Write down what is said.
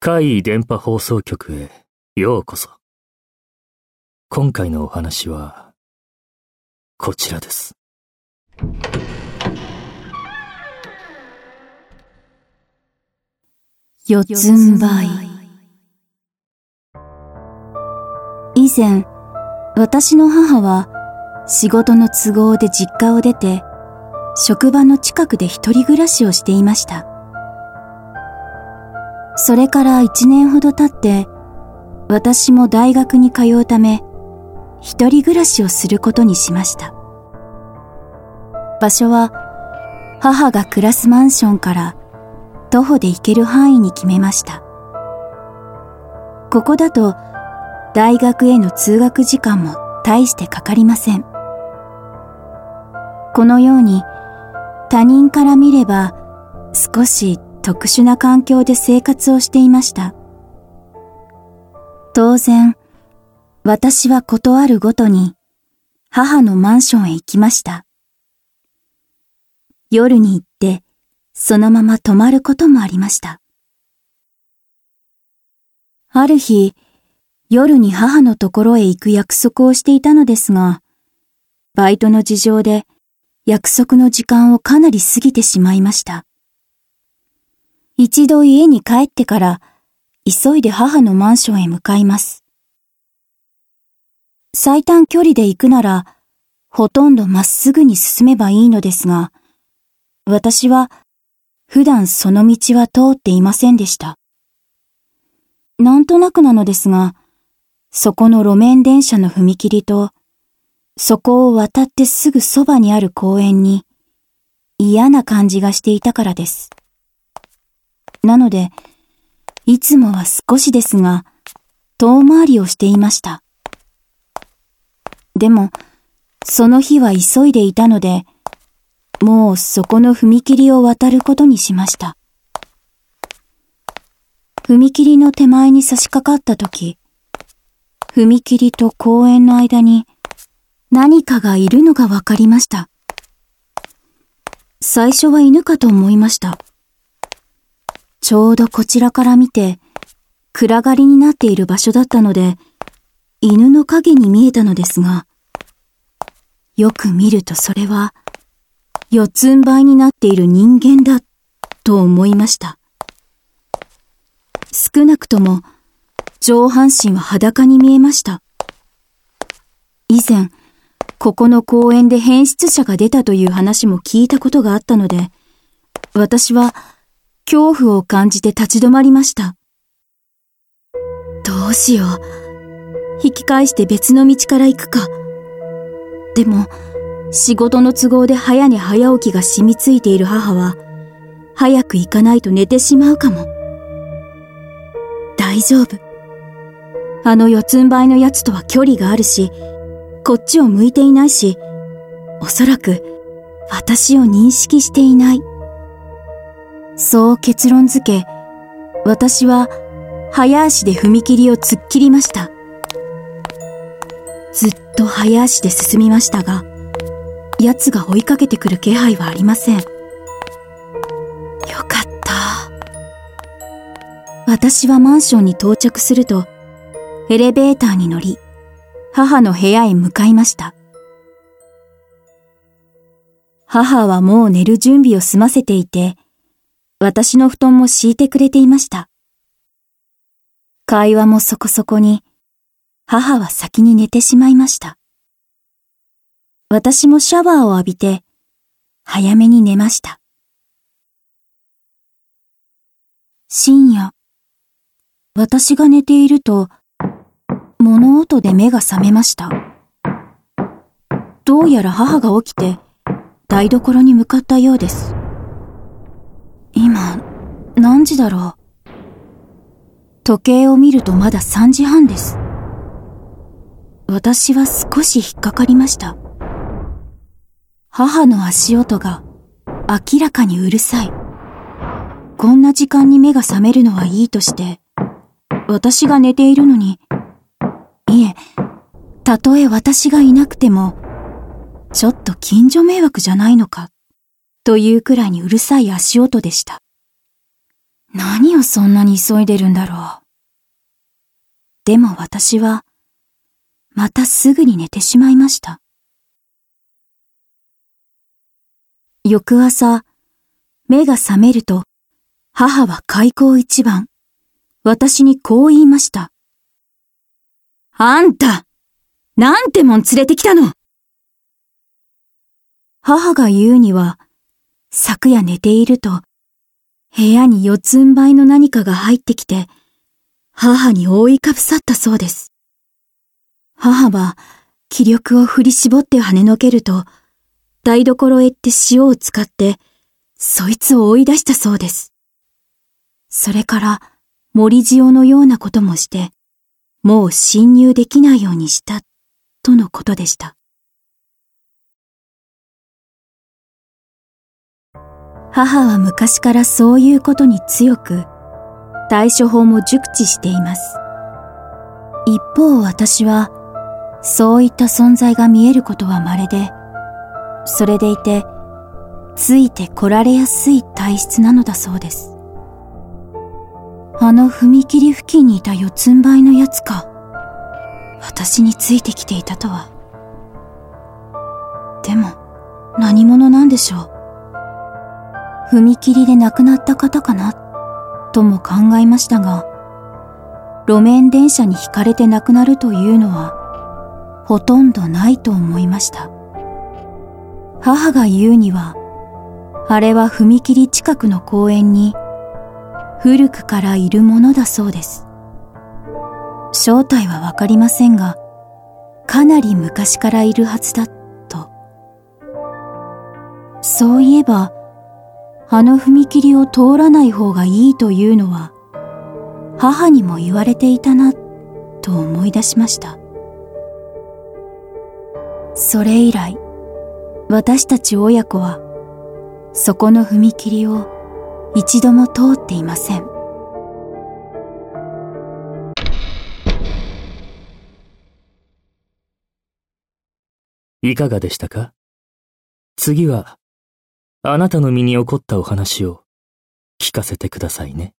怪異電波放送局へようこそ。今回のお話は、こちらです。四つん這い。以前、私の母は仕事の都合で実家を出て、職場の近くで一人暮らしをしていました。それから一年ほど経って、私も大学に通うため、一人暮らしをすることにしました。場所は、母が暮らすマンションから徒歩で行ける範囲に決めました。ここだと、大学への通学時間も大してかかりません。このように、他人から見れば少し特殊な環境で生活をしていました。当然、私は断るごとに母のマンションへ行きました。夜に行ってそのまま泊まることもありました。ある日、夜に母のところへ行く約束をしていたのですが、バイトの事情で約束の時間をかなり過ぎてしまいました。一度家に帰ってから、急いで母のマンションへ向かいます。最短距離で行くなら、ほとんどまっすぐに進めばいいのですが、私は普段その道は通っていませんでした。なんとなくなのですが、そこの路面電車の踏切と、そこを渡ってすぐそばにある公園に嫌な感じがしていたからです。なので、いつもは少しですが、遠回りをしていました。でも、その日は急いでいたので、もうそこの踏切を渡ることにしました。踏切の手前に差し掛かった時、踏切と公園の間に何かがいるのがわかりました。最初は犬かと思いました。ちょうどこちらから見て、暗がりになっている場所だったので、犬の影に見えたのですが、よく見るとそれは、四つん這いになっている人間だ、と思いました。少なくとも、上半身は裸に見えました。以前、ここの公園で変質者が出たという話も聞いたことがあったので、私は恐怖を感じて立ち止まりました。どうしよう。引き返して別の道から行くか。でも、仕事の都合で早寝早起きが染みついている母は、早く行かないと寝てしまうかも。大丈夫。あの四つん這いのやつとは距離があるし、こっちを向いていないし、おそらく私を認識していない。そう結論づけ、私は早足で踏切を突っ切りました。ずっと早足で進みましたが、奴が追いかけてくる気配はありません。よかった。私はマンションに到着すると、エレベーターに乗り、母の部屋へ向かいました。母はもう寝る準備を済ませていて、私の布団も敷いてくれていました。会話もそこそこに、母は先に寝てしまいました。私もシャワーを浴びて、早めに寝ました。深夜、私が寝ていると、物音で目が覚めました。どうやら母が起きて、台所に向かったようです。今、何時だろう。時計を見るとまだ3時半です。私は少し引っかかりました。母の足音が明らかにうるさい。こんな時間に目が覚めるのはいいとして、私が寝ているのに、いえ、たとえ私がいなくても、ちょっと近所迷惑じゃないのか、というくらいにうるさい足音でした。何をそんなに急いでるんだろう。でも私は、またすぐに寝てしまいました。翌朝、目が覚めると、母は開口一番、私にこう言いました。あんた、なんてもん連れてきたの母が言うには、昨夜寝ていると、部屋に四つん這いの何かが入ってきて、母に覆いかぶさったそうです。母は気力を振り絞って跳ねのけると、台所へ行って塩を使って、そいつを追い出したそうです。それから森塩のようなこともして、もう侵入できないようにした、とのことでした。母は昔からそういうことに強く、対処法も熟知しています。一方私は、そういった存在が見えることは稀で、それでいて、ついて来られやすい体質なのだそうです。あの踏切付近にいた四つん這いのやつか。私についてきていたとは。でも、何者なんでしょう。踏切で亡くなった方かな、とも考えましたが、路面電車にひかれて亡くなるというのは、ほとんどないと思いました。母が言うには、あれは踏切近くの公園に古くからいるものだそうです。正体はわかりませんが、かなり昔からいるはずだ、と。そういえば、あの踏切を通らない方がいいというのは、母にも言われていたな、と思い出しました。それ以来、私たち親子は、そこの踏切を一度も通っていません。いかがでしたか？次は、あなたの身に起こったお話を聞かせてくださいね。